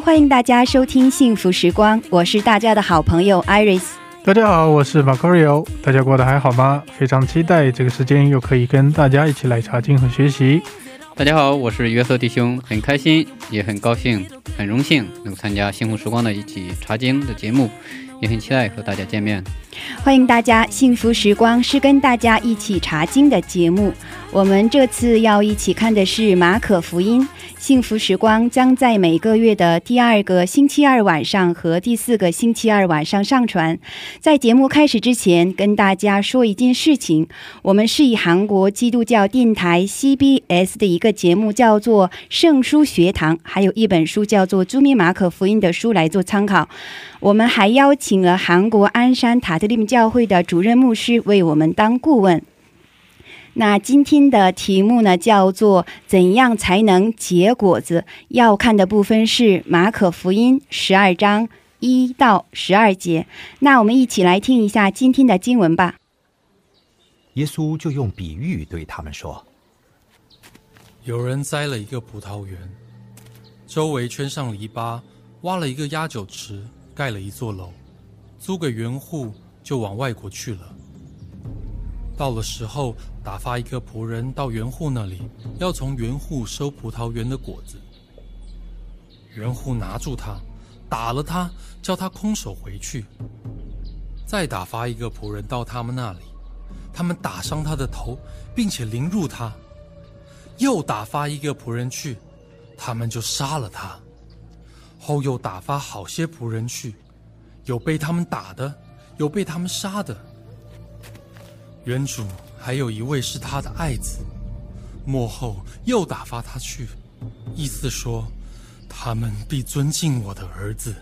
Hello，欢迎大家收听幸福时光，我是大家的好朋友 Iris。大家好，我是 Macario，大家过得还好吗？非常期待这个时间又可以跟大家一起来查经和学习。大家好，我是约瑟弟兄，很开心，也很高兴，很荣幸能参加幸福时光的一起查经的节目，也很期待和大家见面。欢迎大家，幸福时光是跟大家一起查经的节目。我们这次要一起看的是马可福音。幸福时光将在每个月的第二个星期二晚上和第四个星期二晚上上传。在节目开始之前，跟大家说一件事情：我们是以韩国基督教电台 CBS 的一个节目叫做《圣书学堂》，还有一本书叫做《朱密马可福音》的书来做参考。我们还邀请了韩国鞍山塔特利姆教会的主任牧师为我们当顾问。那今天的题目呢，叫做“怎样才能结果子”。要看的部分是马可福音十二章一到十二节。那我们一起来听一下今天的经文吧。耶稣就用比喻对他们说有人栽了一个葡萄园，周围圈上篱笆，挖了一个压酒池，盖了一座楼，租给园户，就往外国去了。到了时候，打发一个仆人到园户那里，要从园户收葡萄园的果子。园户拿住他，打了他，叫他空手回去。再打发一个仆人到他们那里，他们打伤他的头，并且凌辱他。又打发一个仆人去，他们就杀了他。后又打发好些仆人去，有被他们打的，有被他们杀的。原主还有一位是他的爱子，末后又打发他去，意思说，他们必尊敬我的儿子。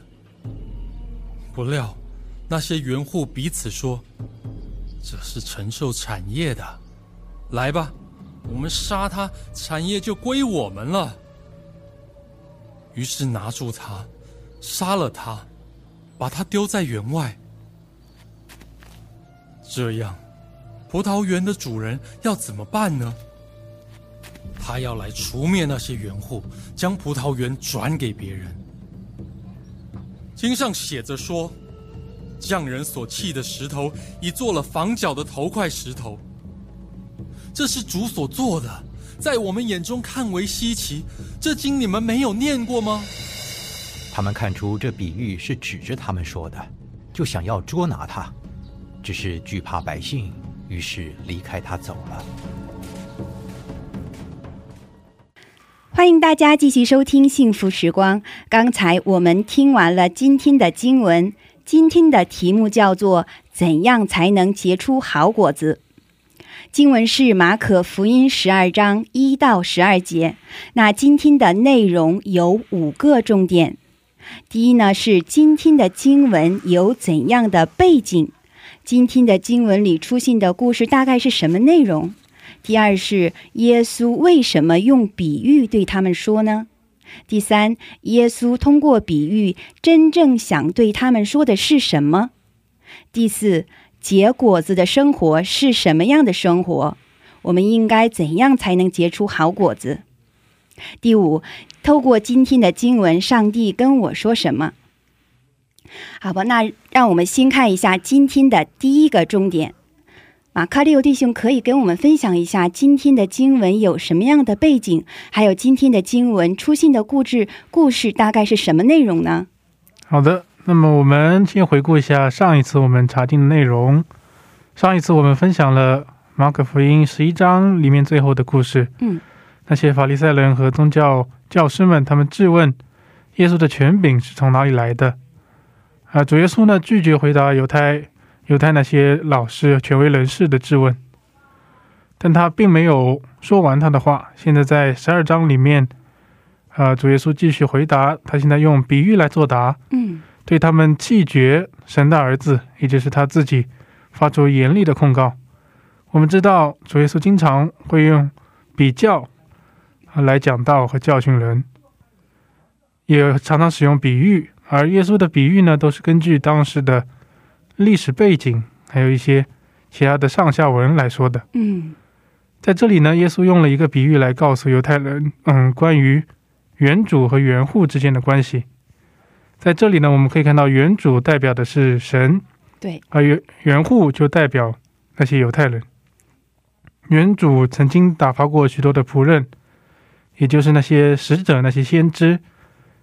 不料那些园户彼此说：“这是承受产业的，来吧，我们杀他，产业就归我们了。”于是拿住他，杀了他，把他丢在园外。这样。葡萄园的主人要怎么办呢？他要来除灭那些园户，将葡萄园转给别人。经上写着说：“匠人所砌的石头，已做了房角的头块石头。”这是主所做的，在我们眼中看为稀奇。这经你们没有念过吗？他们看出这比喻是指着他们说的，就想要捉拿他，只是惧怕百姓。于是离开他走了。欢迎大家继续收听《幸福时光》。刚才我们听完了今天的经文，今天的题目叫做“怎样才能结出好果子”。经文是马可福音十二章一到十二节。那今天的内容有五个重点。第一呢，是今天的经文有怎样的背景？今天的经文里出现的故事大概是什么内容？第二是耶稣为什么用比喻对他们说呢？第三，耶稣通过比喻真正想对他们说的是什么？第四，结果子的生活是什么样的生活？我们应该怎样才能结出好果子？第五，透过今天的经文，上帝跟我说什么？好吧，那让我们先看一下今天的第一个重点。马卡利欧弟兄可以跟我们分享一下今天的经文有什么样的背景，还有今天的经文出现的故事故事大概是什么内容呢？好的，那么我们先回顾一下上一次我们查经的内容。上一次我们分享了马可福音十一章里面最后的故事。嗯，那些法利赛人和宗教教师们，他们质问耶稣的权柄是从哪里来的。啊，主耶稣呢拒绝回答犹太犹太那些老师、权威人士的质问，但他并没有说完他的话。现在在十二章里面，啊，主耶稣继续回答，他现在用比喻来作答，嗯对他们弃绝神的儿子，也就是他自己，发出严厉的控告。我们知道，主耶稣经常会用比较啊来讲道和教训人，也常常使用比喻。而耶稣的比喻呢，都是根据当时的历史背景，还有一些其他的上下文来说的。嗯在这里呢，耶稣用了一个比喻来告诉犹太人，嗯，关于原主和原户之间的关系。在这里呢，我们可以看到原主代表的是神，对，而原原户就代表那些犹太人。原主曾经打发过许多的仆人，也就是那些使者、那些先知，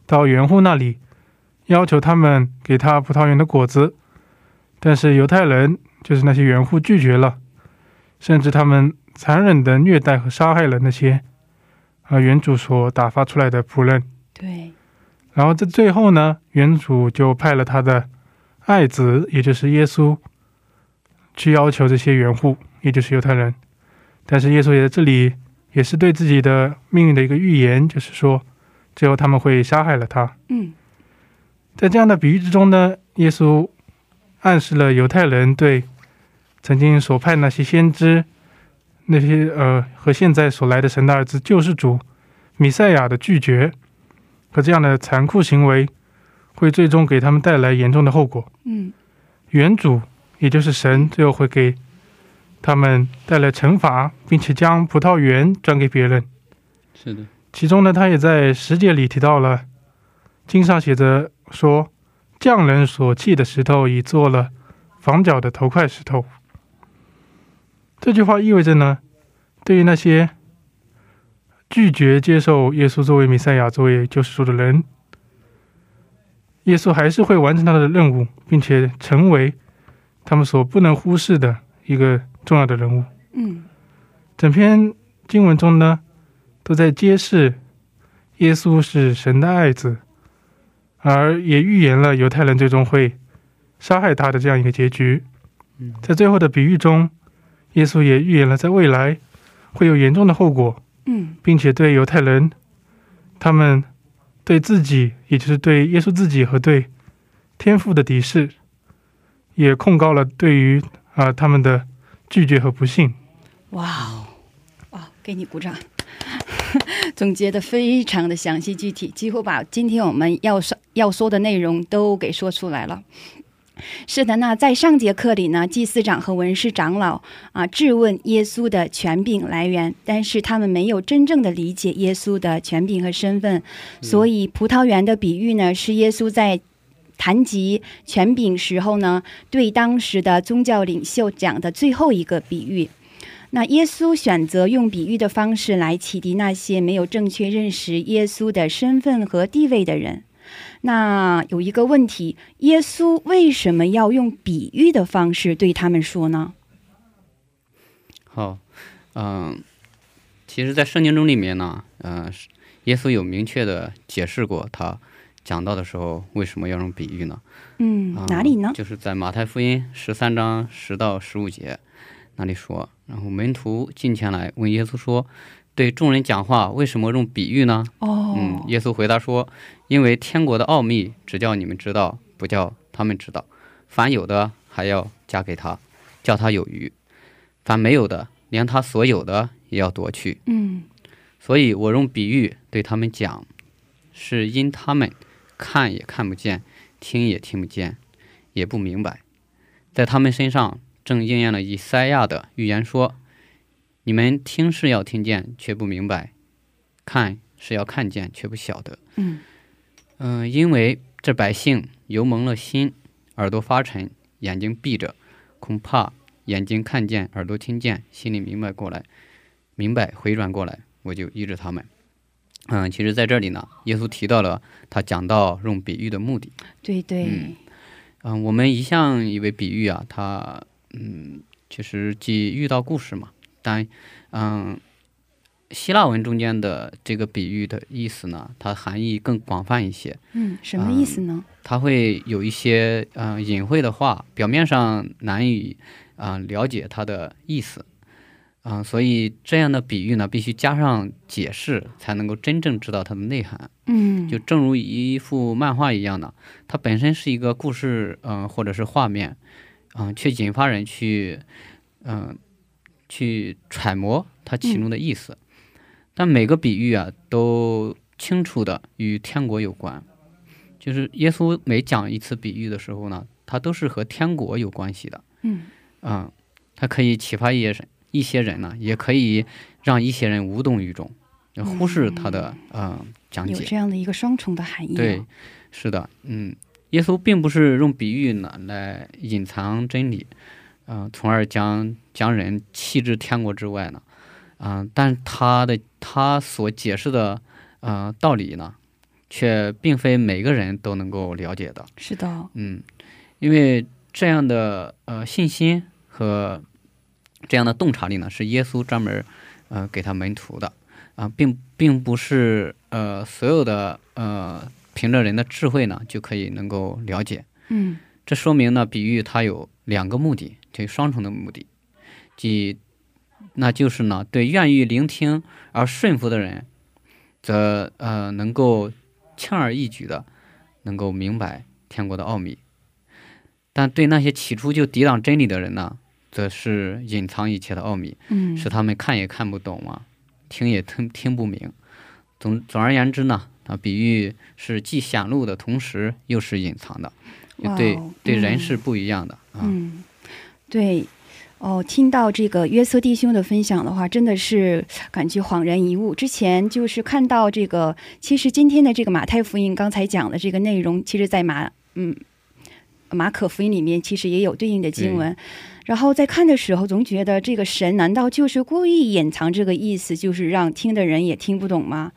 到原户那里，要求他们给他葡萄园的果子，但是犹太人，就是那些原户拒绝了，甚至他们残忍的虐待和杀害了那些啊原主所打发出来的仆人。对，然后在最后呢，原主就派了他的爱子，也就是耶稣，去要求这些原户，也就是犹太人。但是耶稣也在这里也是对自己的命运的一个预言，就是说，最后他们会杀害了他。嗯在这样的比喻之中呢，耶稣暗示了犹太人对曾经所派那些先知、那些呃和现在所来的神的儿子救世主米赛亚的拒绝和这样的残酷行为，会最终给他们带来严重的后果。嗯原主也就是神，最后会给他们带来惩罚，并且将葡萄园转给别人。是的，其中呢，他也在十节里提到了，经上写着说，匠人所砌的石头已做了房角的头块石头。这句话意味着呢，对于那些拒绝接受耶稣作为弥赛亚、作为救世主的人，耶稣还是会完成他的任务，并且成为他们所不能忽视的一个重要的人物。嗯整篇经文中呢，都在揭示耶稣是神的爱子，而也预言了犹太人最终会杀害他的这样一个结局。嗯在最后的比喻中，耶稣也预言了在未来会有严重的后果，嗯并且对犹太人，他们对自己，也就是对耶稣自己和对天父的敌视，也控告了对于啊、他们的拒绝和不幸。哇哦，哇，给你鼓掌。总结的非常的详细具体，几乎把今天我们要说要说的内容都给说出来了。是的，那在上节课里呢，祭司长和文士长老啊质问耶稣的权柄来源，但是他们没有真正的理解耶稣的权柄和身份，所以葡萄园的比喻呢，是耶稣在谈及权柄时候呢，对当时的宗教领袖讲的最后一个比喻。那耶稣选择用比喻的方式来启迪那些没有正确认识耶稣的身份和地位的人。那有一个问题：耶稣为什么要用比喻的方式对他们说呢？好，嗯、其实，在圣经中里面呢，嗯、是耶稣有明确的解释过，他讲到的时候为什么要用比喻呢？嗯啊，哪里呢？就是在马太福音十三章十到十五节那里说，然后门徒进前来问耶稣说：“对众人讲话为什么用比喻呢？”哦，嗯，耶稣回答说：“因为天国的奥秘只叫你们知道，不叫他们知道。凡有的还要加给他，叫他有余；凡没有的，连他所有的也要夺去。嗯所以我用比喻对他们讲，是因他们看也看不见，听也听不见，也不明白。在他们身上正应验了以赛亚的预言说：你们听是要听见，却不明白；看是要看见，却不晓得。嗯嗯、因为这百姓油蒙了心，耳朵发沉，眼睛闭着，恐怕眼睛看见，耳朵听见，心里明白过来，明白回转过来，我就医治他们。嗯，其实在这里呢，耶稣提到了他讲到用比喻的目的。对对，嗯嗯，我们一向以为比喻啊，它嗯其实即遇到故事嘛。但嗯，希腊文中间的这个比喻的意思呢，它含义更广泛一些。嗯，什么意思呢？它会有一些嗯、呃隐晦的话，表面上难以啊、呃了解它的意思。啊、所以这样的比喻呢，必须加上解释，才能够真正知道它的内涵。嗯，就正如一幅漫画一样的，它本身是一个故事，嗯、或者是画面，嗯、去引发人去，嗯、去揣摩它其中的意思。但每个比喻啊，都清楚的与天国有关。就是耶稣每讲一次比喻的时候呢，它都是和天国有关系的。嗯嗯，它可以启发一些人，一些人呢，也可以让一些人无动于衷，忽视它的呃讲解。有这样的一个双重的含义、啊。对，是的，嗯，耶稣并不是用比喻呢来隐藏真理，嗯、从而将将人弃之天国之外呢，嗯、但他的他所解释的呃道理呢，却并非每个人都能够了解的，是的，嗯，因为这样的呃信心和这样的洞察力呢，是耶稣专门呃给他门徒的。啊、并并不是呃所有的呃凭着人的智慧呢就可以能够了解。嗯这说明呢，比喻它有两个目的，这双重的目的，即那就是呢，对愿意聆听而顺服的人，则呃能够轻而易举的能够明白天国的奥秘；但对那些起初就抵挡真理的人呢，则是隐藏一切的奥秘，嗯，使他们看也看不懂啊，听也听听不明。总总而言之呢，啊，比喻是既显露的同时又是隐藏的，对对人嗯是不一样的啊。嗯，对。哦，听到这个约瑟弟兄的分享的话，真的是感觉恍然一悟。之前就是看到这个，其实今天的这个马太福音刚才讲的这个内容，其实在马嗯马可福音里面其实也有对应的经文。然后在看的时候，总觉得这个神难道就是故意隐藏这个意思，就是让听的人也听不懂吗？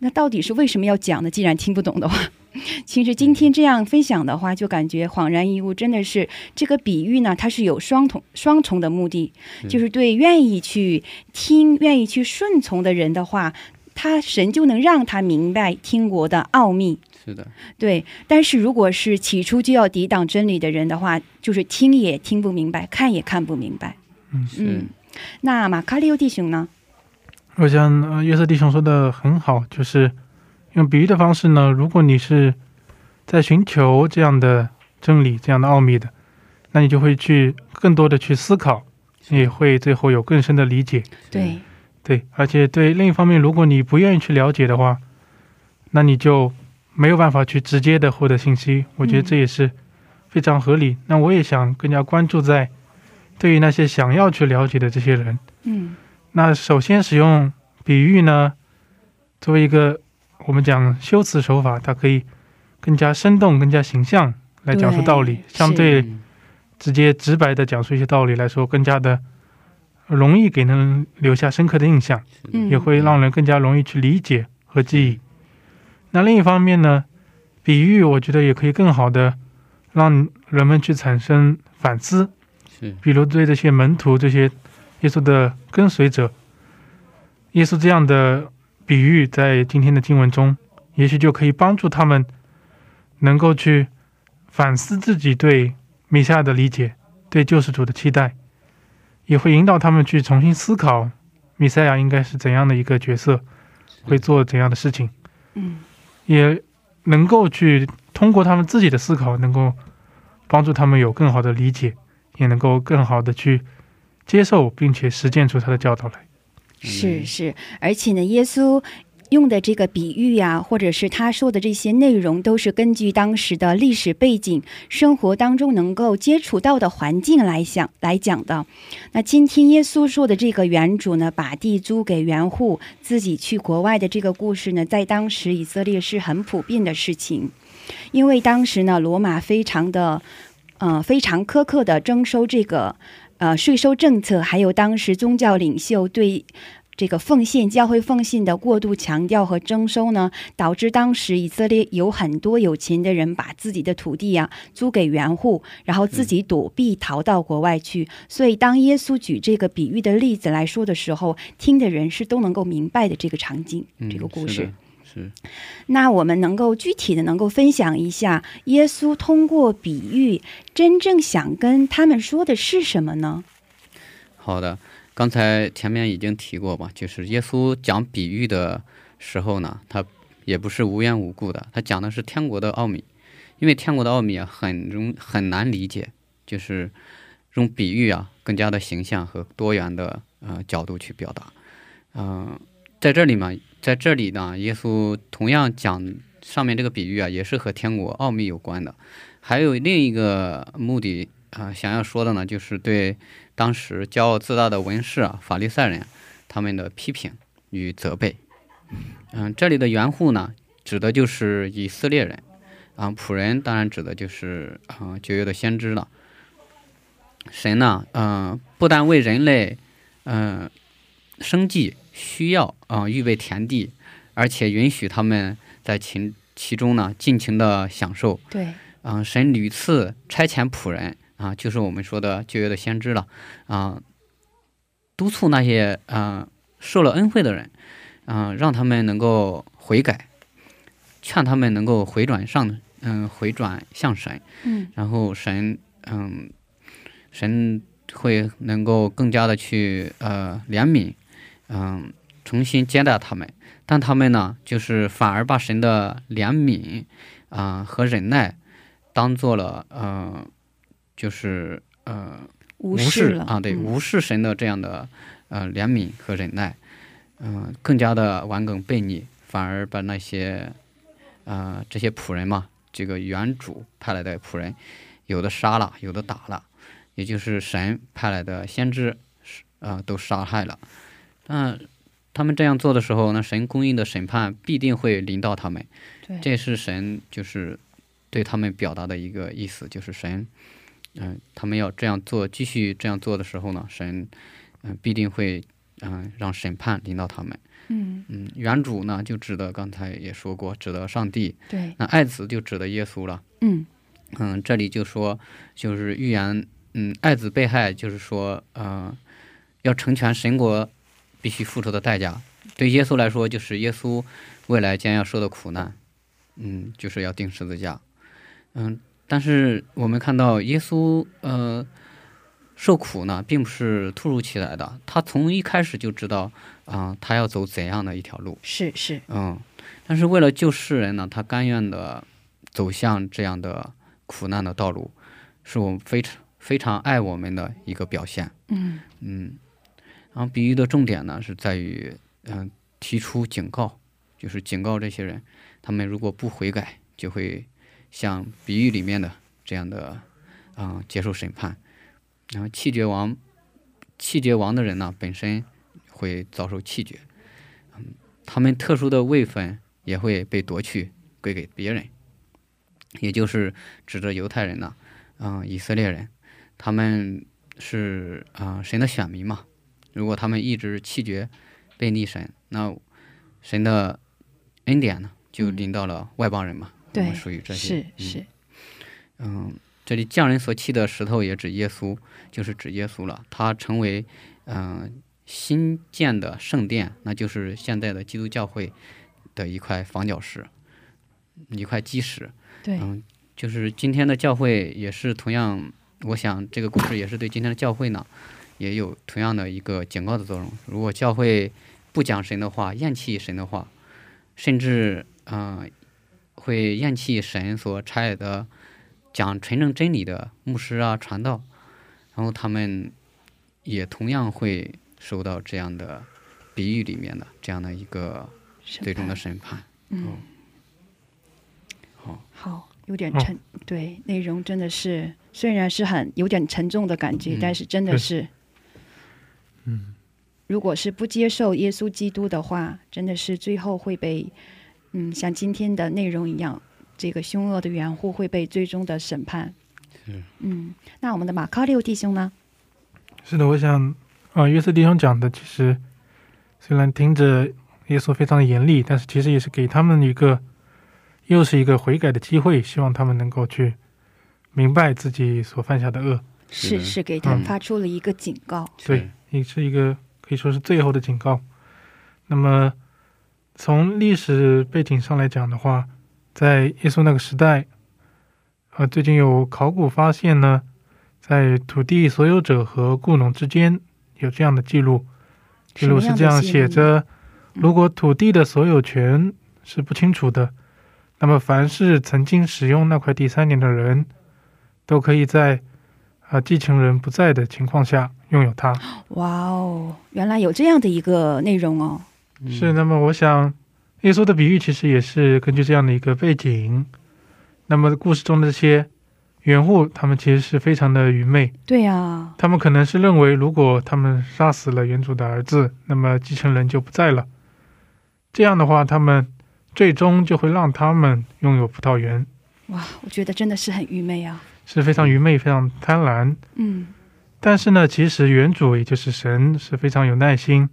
那到底是为什么要讲呢？既然听不懂的话，其实今天这样分享的话，就感觉恍然一悟，真的是这个比喻呢，它是有双重双重的目的，就是对愿意去听、愿意去顺从的人的话，他神就能让他明白天国的奥秘。是的，对，但是如果是起初就要抵挡真理的人的话，就是听也听不明白，看也看不明白。嗯是、嗯，那马卡利欧弟兄呢？我想，呃，约瑟弟兄说的很好，就是用比喻的方式呢，如果你是在寻求这样的真理、这样的奥秘的，那你就会去更多的去思考，也会最后有更深的理解。对，对，而且对另一方面，如果你不愿意去了解的话，那你就没有办法去直接的获得信息。我觉得这也是非常合理。那我也想更加关注在对于那些想要去了解的这些人。嗯那首先使用比喻呢，作为一个我们讲修辞手法，它可以更加生动、更加形象来讲述道理，对相对嗯直接直白的讲述一些道理来说，更加的容易给人留下深刻的印象。嗯，也会让人更加容易去理解和记忆。那另一方面呢，比喻我觉得也可以更好的让人们去产生反思，是。比如对这些门徒、这些耶稣的跟随者，耶稣这样的比喻在今天的经文中，也许就可以帮助他们能够去反思自己对弥赛亚的理解，对救世主的期待，也会引导他们去重新思考弥赛亚应该是怎样的一个角色，会做怎样的事情，嗯也能够去通过他们自己的思考，能够帮助他们有更好的理解，也能够更好的去接受并且实践出他的教导来。是是，而且呢，耶稣用的这个比喻呀、或者是他说的这些内容，都是根据当时的历史背景、生活当中能够接触到的环境来想来讲的。那今天耶稣说的这个原主呢，把地租给园户，自己去国外的这个故事呢，在当时以色列是很普遍的事情，因为当时呢，罗马非常的。呃，非常苛刻的征收这个呃税收政策，还有当时宗教领袖对这个奉献教会奉献的过度强调和征收呢，导致当时以色列有很多有钱的人把自己的土地啊租给原户，然后自己躲避逃到国外去。所以，当耶稣举这个比喻的例子来说的时候，听的人是都能够明白的这个场景，嗯这个故事。是那我们能够具体的能够分享一下，耶稣通过比喻真正想跟他们说的是什么呢？好的。刚才前面已经提过吧，就是耶稣讲比喻的时候呢，他也不是无缘无故的，他讲的是天国的奥秘，因为天国的奥秘啊很容很难理解，就是用比喻啊更加的形象和多元的呃角度去表达。嗯、在这里嘛，在这里呢，耶稣同样讲上面这个比喻啊，也是和天国奥秘有关的。还有另一个目的啊、想要说的呢，就是对当时骄傲自大的文士啊、法利赛人他们的批评与责备。嗯、这里的原户呢，指的就是以色列人，啊、仆人当然指的就是啊、旧约的先知了。神呢，嗯、不但为人类，嗯、生计需要啊、预备田地，而且允许他们在其其中呢尽情的享受。对，嗯、神屡次差遣仆人啊，就是我们说的旧约的先知了啊，督促那些啊、受了恩惠的人，啊、让他们能够悔改，劝他们能够回转上，嗯、回转向神，嗯。然后神，嗯，神会能够更加的去呃怜悯，嗯、重新接待他们，但他们呢，就是反而把神的怜悯啊、和忍耐当做了呃，就是呃无无视啊，对，嗯无视神的这样的呃怜悯和忍耐，嗯、更加的顽梗悖逆，反而把那些呃这些仆人嘛，这个原主派来的仆人，有的杀了，有的打了，也就是神派来的先知，啊、都杀害了。那他们这样做的时候，那神公义的审判必定会临到他们。对这是神就是对他们表达的一个意思，就是神，嗯、他们要这样做，继续这样做的时候呢，神，嗯、必定会，嗯、让审判临到他们。嗯，嗯，原主呢，就指的刚才也说过，指的上帝；对，那爱子就指的耶稣了。嗯嗯，这里就说就是预言，嗯，爱子被害，就是说，呃，要成全神国必须付出的代价。对耶稣来说，就是耶稣未来将要受的苦难，嗯，就是要钉十字架，嗯，但是我们看到耶稣，呃，受苦呢，并不是突如其来的，他从一开始就知道，啊、他要走怎样的一条路，是是，嗯，但是为了救世人呢，他甘愿的走向这样的苦难的道路，是我们非常非常爱我们的一个表现。嗯。嗯，然后比喻的重点呢是在于，嗯、提出警告，就是警告这些人，他们如果不悔改，就会像比喻里面的这样的，啊、接受审判。然后气绝王，气绝王的人呢，本身会遭受气绝，嗯，他们特殊的位分也会被夺去，归给别人，也就是指着犹太人呢，嗯、以色列人，他们是啊、神的选民嘛。如果他们一直气绝、被逆神，那神的恩典呢，就临到了外邦人嘛。我对们属于这些。是是，嗯，这里匠人所砌的石头也指耶稣，就是指耶稣了。他成为嗯、新建的圣殿，那就是现在的基督教会的一块房角石，一块基石。对，嗯，就是今天的教会也是同样，我想这个故事也是对今天的教会呢，也有同样的一个警告的作用。如果教会不讲神的话，厌弃神的话，甚至嗯、呃会厌弃神所差来的讲纯正真理的牧师啊、传道，然后他们也同样会受到这样的比喻里面的这样的一个最终的审判。嗯，好，好，有点哦沉，对，内容真的是虽然是很有点沉重的感觉，嗯但是真的是，嗯，如果是不接受耶稣基督的话，真的是最后会被，嗯，像今天的内容一样，这个凶恶的园户会被最终的审判。是嗯，那我们的马卡六弟兄呢？是的，我想啊、约瑟弟兄讲的其实虽然听着耶稣非常的严厉，但是其实也是给他们一个，又是一个悔改的机会，希望他们能够去明白自己所犯下的恶。是是给他们嗯发出了一个警告。对，也是一个可以说是最后的警告。那么从历史背景上来讲的话，在耶稣那个时代，呃，最近有考古发现呢，在土地所有者和雇农之间有这样的记录，记录是这样写着：如果土地的所有权是不清楚的，那么凡是曾经使用那块地三年的人，都可以在啊、继承人不在的情况下拥有它。哇哦，原来有这样的一个内容哦。嗯是，那么我想，耶稣的比喻其实也是根据这样的一个背景。那么故事中的这些原户，他们其实是非常的愚昧，对啊，他们可能是认为，如果他们杀死了原主的儿子，那么继承人就不在了。这样的话，他们最终就会让他们拥有葡萄园，哇，我觉得真的是很愚昧啊。是非常愚昧、非常贪婪。嗯，但是呢，其实原主也就是神是非常有耐心，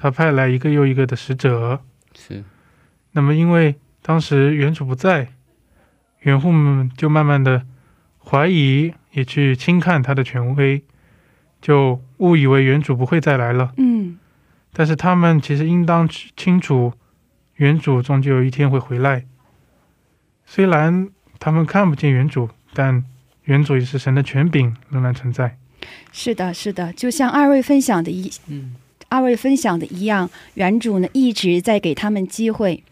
他派来一个又一个的使者，是那么，因为当时原主不在，原户们就慢慢的怀疑，也去轻看他的权威，就误以为原主不会再来了。嗯，但是他们其实应当清楚，原主终究有一天会回来。虽然他们看不见原主，但原主也是神的权柄，仍然存在。是的，是的，就像二位分享的一，嗯二位分享的一样，原主呢一直在给他们机会，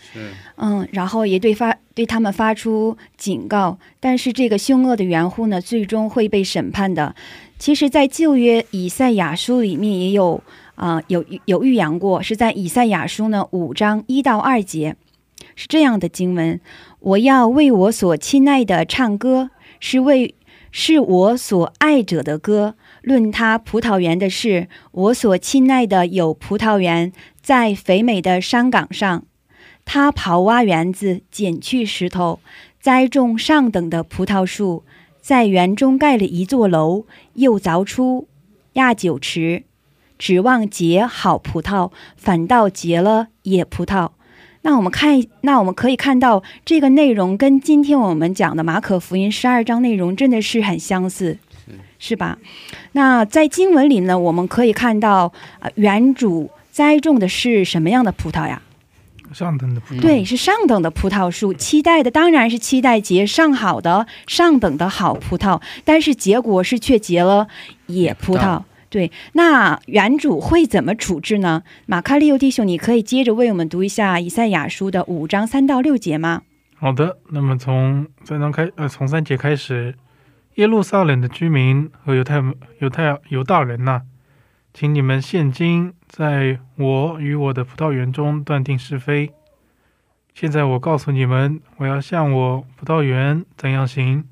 是嗯，然后也对发对他们发出警告，但是这个凶恶的园户呢，最终会被审判的。其实，在旧约以赛亚书里面也有啊、有有预言过，是在以赛亚书呢五章一到二节，是这样的经文：我要为我所亲爱的唱歌，是为是我所爱者的歌。论他葡萄园的事，我所亲爱的有葡萄园，在肥美的山岗上。他刨挖园子，捡去石头，栽种上等的葡萄树，在园中盖了一座楼，又凿出压酒池，指望结好葡萄，反倒结了野葡萄。那我们看，那我们可以看到这个内容跟今天我们讲的马可福音十二章内容真的是很相似，是吧？那在经文里呢，我们可以看到啊、原主栽种的是什么样的葡萄呀？上等的葡萄，对，是上等的葡萄树，期待的当然是期待结上好的上等的好葡萄，但是结果是却结了野葡萄野葡萄。对，那原主会怎么处置呢？马卡利欧弟兄，你可以接着为我们读一下以赛亚书的五章三到六节吗？好的，那么从三章开，呃，从三节开始，耶路撒冷的居民和犹太犹太犹大人呐、请你们现今在我与我的葡萄园中断定是非。现在我告诉你们，我要向我葡萄园怎样行，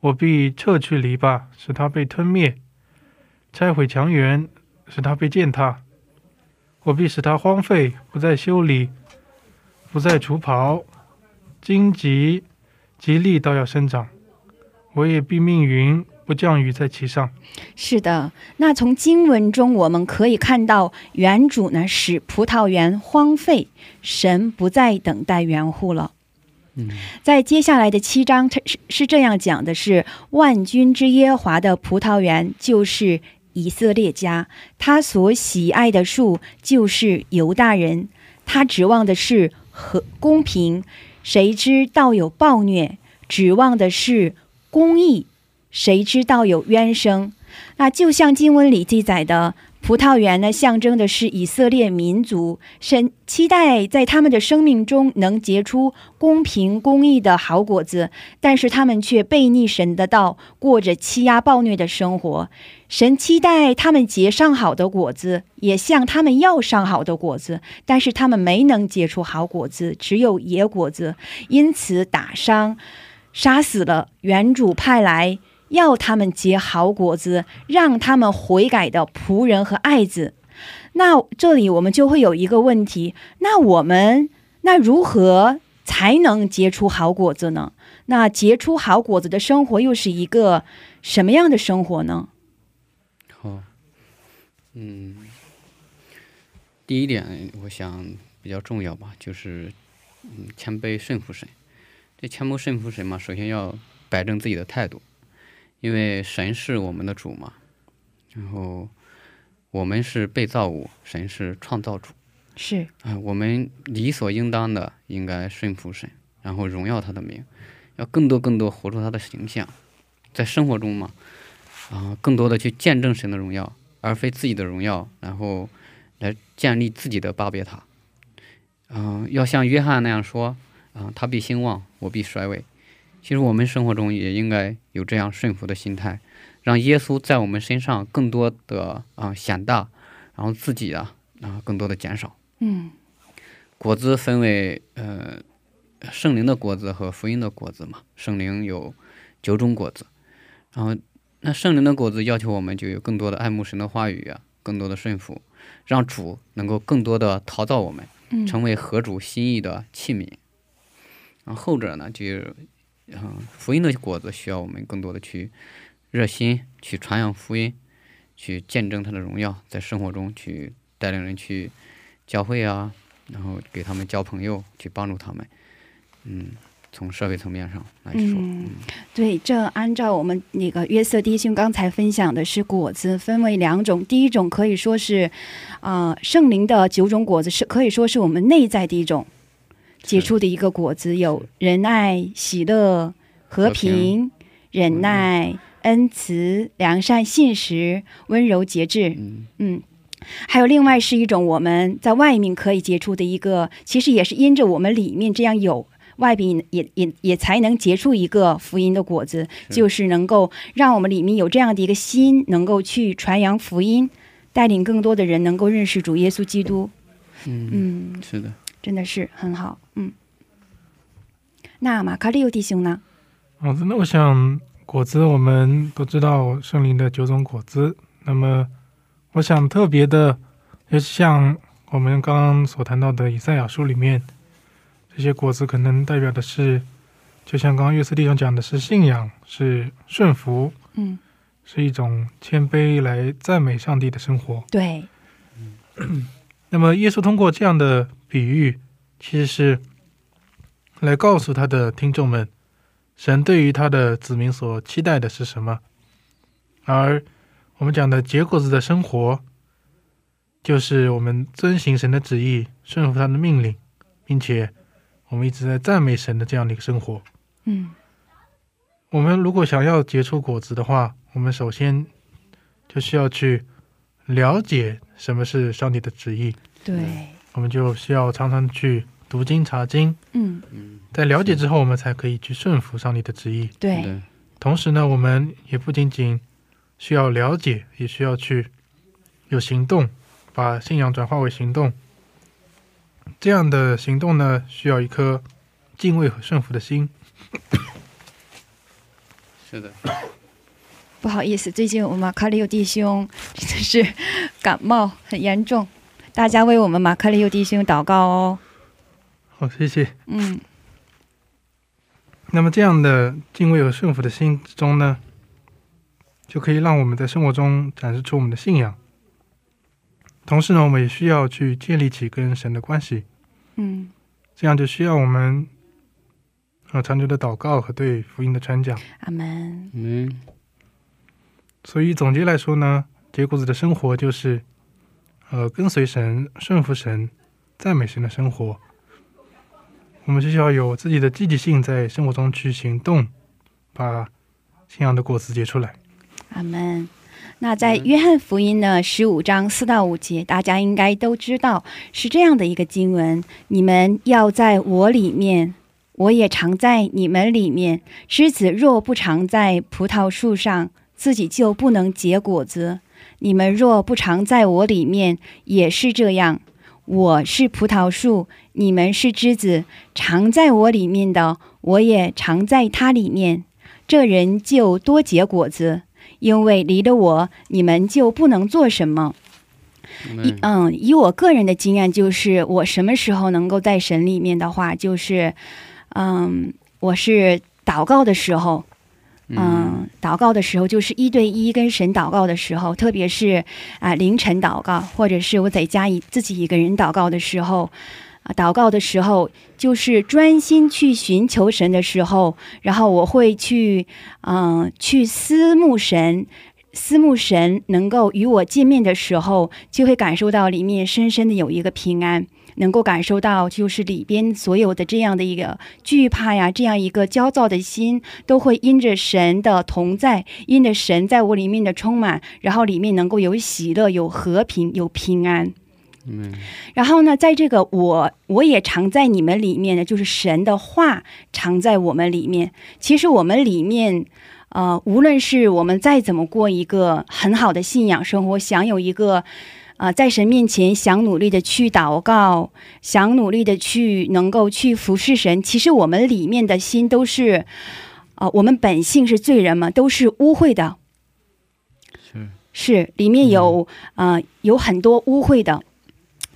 我必撤去篱笆，使它被吞灭；拆毁墙垣，使它被践踏。我必使它荒废，不再修理，不再除刨。荆棘吉利倒要生长，我也必命云不降雨在其上。是的，那从经文中我们可以看到，园主呢使葡萄园荒废，神不再等待园户了。嗯在接下来的七章，它是是这样讲的是：万军之耶和华的葡萄园就是以色列家，他所喜爱的树就是犹大人，他指望的是和公平，谁知道有暴虐；指望的是公义，谁知道有冤声。那就像经文里记载的，葡萄园呢，象征的是以色列民族，神期待在他们的生命中能结出公平公义的好果子，但是他们却背逆神的道，过着欺压暴虐的生活。神期待他们结上好的果子，也向他们要上好的果子，但是他们没能结出好果子，只有野果子，因此打伤、杀死了原主派来要他们结好果子，让他们悔改的仆人和爱子。那这里我们就会有一个问题：那我们那如何才能结出好果子呢？那结出好果子的生活又是一个什么样的生活呢？好，嗯，第一点，我想比较重要吧，就是嗯，谦卑顺服神。这谦卑顺服神嘛，首先要摆正自己的态度，因为神是我们的主嘛，然后我们是被造物，神是创造主是，啊、我们理所应当的应该顺服神，然后荣耀他的名，要更多更多活出他的形象，在生活中嘛，啊、更多的去见证神的荣耀，而非自己的荣耀，然后来建立自己的巴别塔。嗯、要像约翰那样说，啊、他必兴旺，我必衰微。其实我们生活中也应该有这样顺服的心态，让耶稣在我们身上更多的啊、显大，然后自己啊啊、更多的减少。嗯果子分为呃圣灵的果子和福音的果子嘛，圣灵有九种果子，然后那圣灵的果子要求我们就有更多的爱慕神的话语啊，更多的顺服，让主能够更多的陶造我们，嗯，成为合主心意的器皿。然后后者呢，就是嗯、福音的果子需要我们更多的去热心去传扬福音，去见证他的荣耀，在生活中去带领人去教会啊，然后给他们交朋友，去帮助他们。嗯，从社会层面上来说，嗯对，这按照我们那个约瑟弟兄刚才分享的是果子分为两种，第一种可以说是，啊、圣灵的九种果子是可以说是我们内在的一种结出的一个果子，有仁爱、喜乐、和和平平、忍耐、恩慈、良善、信实、温柔、节制。嗯嗯，还有另外是一种我们在外面可以结出的一个，其实也是因着我们里面这样有。外边也也也才能结出一个福音的果子，就是能够让我们里面有这样的一个心，能够去传扬福音，带领更多的人能够认识主耶稣基督。嗯，嗯，是的，真的是很好。嗯，那马卡利欧弟兄呢？哦，那我想果子我们都知道圣灵的九种果子，那么我想特别的，也像我们刚刚所谈到的以赛亚书里面，这些果子可能代表的是，就像刚刚约瑟弟兄讲的是信仰，是顺服，嗯，是一种谦卑来赞美上帝的生活。对，那么耶稣通过这样的比喻，其实是来告诉他的听众们，神对于他的子民所期待的是什么。而我们讲的结果子的生活，就是我们遵行神的旨意，顺服他的命令，并且我们一直在赞美神的这样的一个生活。嗯我们如果想要结出果子的话，我们首先就需要去了解什么是上帝的旨意。对，我们就需要常常去读经查经，嗯嗯，在了解之后，我们才可以去顺服上帝的旨意。对，同时呢，我们也不仅仅需要了解，也需要去有行动，把信仰转化为行动。这样的行动呢，需要一颗敬畏和顺服的心。是的，不好意思，最近我们马卡里有弟兄真的是感冒很严重，大家为我们马卡利欧弟兄祷告哦。好，谢谢。嗯那么这样的敬畏和顺服的心之中呢，就可以让我们在生活中展示出我们的信仰。同时呢，我们也需要去建立起跟神的关系。嗯这样就需要我们呃长久的祷告和对福音的传讲。阿门。嗯，所以总结来说呢，结果子的生活就是呃跟随神、顺服神、赞美神的生活。我们需要有自己的积极性，在生活中去行动，把信仰的果子结出来。阿门。那在约翰福音的十五章四到五节，大家应该都知道是这样的一个经文：你们要在我里面，我也常在你们里面。枝子若不常在葡萄树上，自己就不能结果子。你们若不常在我里面，也是这样。我是葡萄树，你们是枝子，常在我里面的，我也常在他里面。这人就多结果子，因为离了我，你们就不能做什么。以嗯嗯，以我个人的经验，就是我什么时候能够在神里面的话，就是，嗯，我是祷告的时候，嗯，祷告的时候就是一对一跟神祷告的时候，特别是啊、凌晨祷告，或者是我在家一自己一个人祷告的时候，啊，祷告的时候就是专心去寻求神的时候，然后我会去嗯、去思慕神。思慕神能够与我见面的时候，就会感受到里面深深的有一个平安，能够感受到就是里边所有的这样的一个惧怕呀，这样一个焦躁的心，都会因着神的同在，因着神在我里面的充满，然后里面能够有喜乐、有和平、有平安。嗯然后呢，在这个我我也常在你们里面呢，就是神的话常在我们里面。其实我们里面，呃，无论是我们再怎么过一个很好的信仰生活，想有一个。呃，在神面前想努力的去祷告，想努力的去能够去服侍神。其实我们里面的心都是，啊，我们本性是罪人嘛，都是污秽的，是是里面有、呃有很多污秽的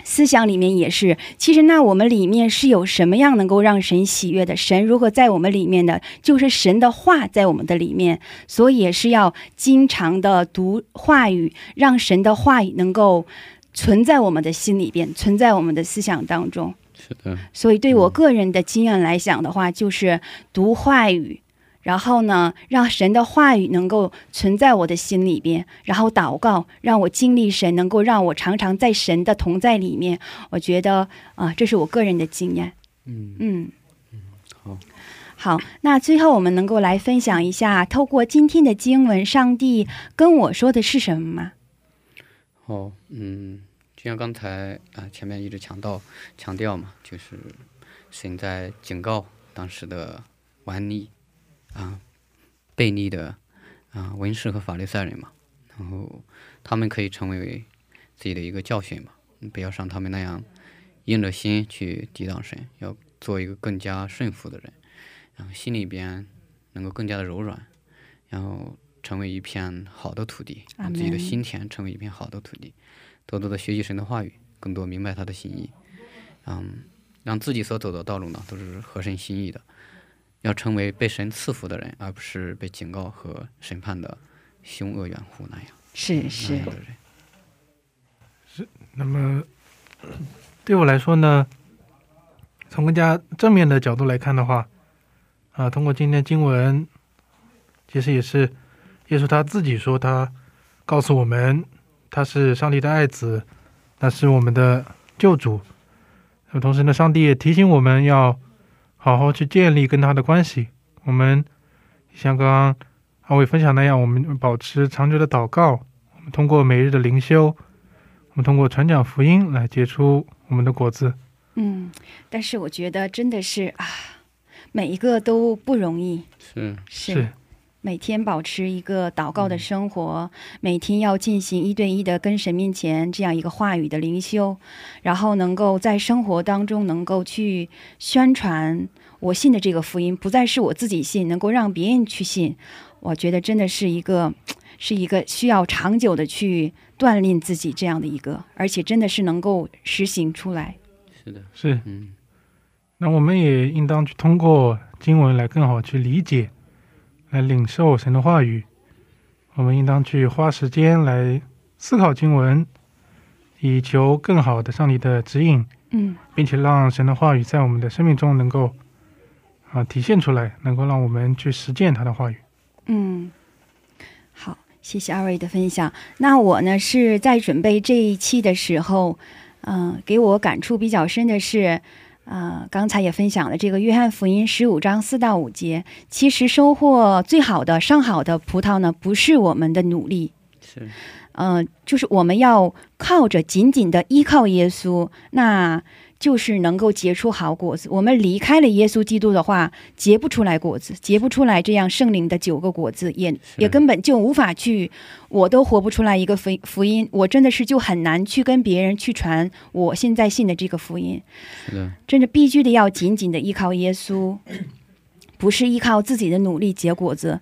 思想，里面也是。其实那我们里面是有什么样能够让神喜悦的？神如何在我们里面的，就是神的话在我们的里面，所以也是要经常的读话语，让神的话语能够存在我们的心里边，存在我们的思想当中。是的，所以对我个人的经验来讲的话，就是读话语，然后呢，让神的话语能够存在我的心里边，然后祷告，让我经历神，能够让我常常在神的同在里面。我觉得啊、这是我个人的经验。嗯嗯。好，好，那最后我们能够来分享一下，透过今天的经文，上帝跟我说的是什么吗？哦，嗯，就像刚才啊、前面一直强调强调嘛，就是神在警告当时的顽逆啊、悖逆的啊、文士和法利赛人嘛，然后他们可以成为自己的一个教训嘛，嗯不要像他们那样硬着心去抵挡神，要做一个更加顺服的人，然后心里边能够更加的柔软，然后成为一片好的土地，让自己的心田成为一片好的土地，多多的学习神的话语，更多明白他的心意，嗯，让自己所走的道路呢都是合神心意的，要成为被神赐福的人，而不是被警告和审判的凶恶远户那样是是是。那么 对我来说呢，从更加正面的角度来看的话，啊，通过今天经文，其实也是耶稣他自己说，他告诉我们他是上帝的爱子，他是我们的救主。那么同时呢，上帝也提醒我们要好好去建立跟他的关系。我们像刚刚阿伟分享那样，我们保持长久的祷告，我们通过每日的灵修。我们通过传讲福音来结出我们的果子。嗯，但是我觉得真的是啊，每一个都不容易。是，是每天保持一个祷告的生活，每天要进行一对一的跟神面前这样一个话语的灵修，然后能够在生活当中能够去宣传我信的这个福音，不再是我自己信，能够让别人去信。我觉得真的是一个，是一个需要长久的去锻炼自己这样的一个，而且真的是能够实行出来。是的，是，嗯，那我们也应当去通过经文来更好去理解，来领受神的话语。我们应当去花时间来思考经文，以求更好的上帝的指引，嗯并且让神的话语在我们的生命中能够啊体现出来，能够让我们去实践他的话语。嗯，好，谢谢二位的分享。那我呢是在准备这一期的时候，嗯、给我感触比较深的是，呃，刚才也分享了这个约翰福音十五章四到五节。其实收获最好的、上好的葡萄呢，不是我们的努力，是，嗯、就是我们要靠着紧紧的依靠耶稣，那就是能够结出好果子。我们离开了耶稣基督的话，结不出来果子，结不出来这样圣灵的九个果子，也也根本就无法去，我都活不出来一个福福音，我真的是就很难去跟别人去传我现在信的这个福音。的，真的必须得要紧紧的依靠耶稣，不是依靠自己的努力结果子。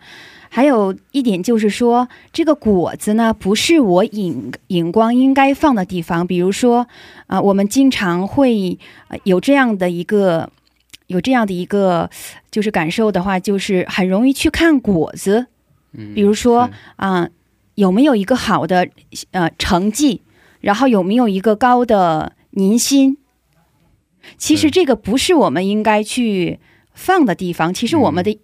还有一点就是说，这个果子呢，不是我引引光应该放的地方。比如说，啊、我们经常会、呃有这样的一个有这样的一个就是感受的话，就是很容易去看果子，嗯，比如说是啊、有没有一个好的呃成绩，然后有没有一个高的年薪。其实这个不是我们应该去放的地方，其实我们嗯的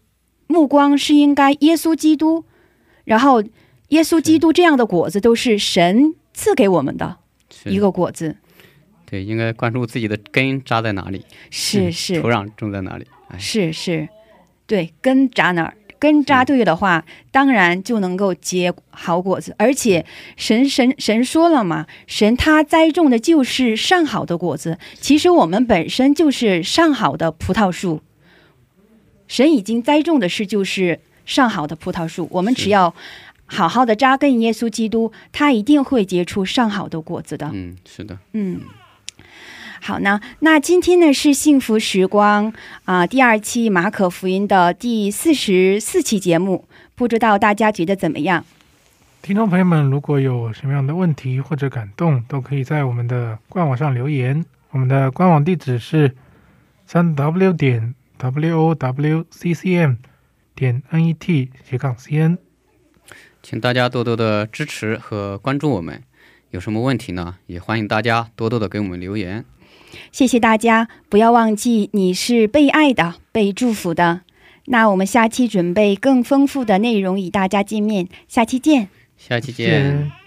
目光是应该耶稣基督，然后耶稣基督这样的果子都是神赐给我们的一个果子，对，应该关注自己的根扎在哪里，嗯是是土壤种在哪里。哎，是是，对，根扎哪儿，根扎对的话，当然就能够结好果子。而且神神神说了嘛，神他栽种的就是上好的果子。其实我们本身就是上好的葡萄树，神已经栽种的事就是上好的葡萄树，我们只要好好的扎根耶稣基督，他一定会结出上好的果子的。嗯，是的，嗯，好呢，那今天呢是幸福时光啊、第二期马可福音的第四十四期节目，不知道大家觉得怎么样？听众朋友们，如果有什么样的问题或者感动，都可以在我们的官网上留言。我们的官网地址是三 w 点 w o w c c m 点 n e t 斜杠 c n。请大家多多的支持和关注我们。有什么问题呢？也欢迎大家多多的给我们留言。谢谢大家，不要忘记你是被爱的、被祝福的。那我们下期准备更丰富的内容与大家见面，下期见。下期见。见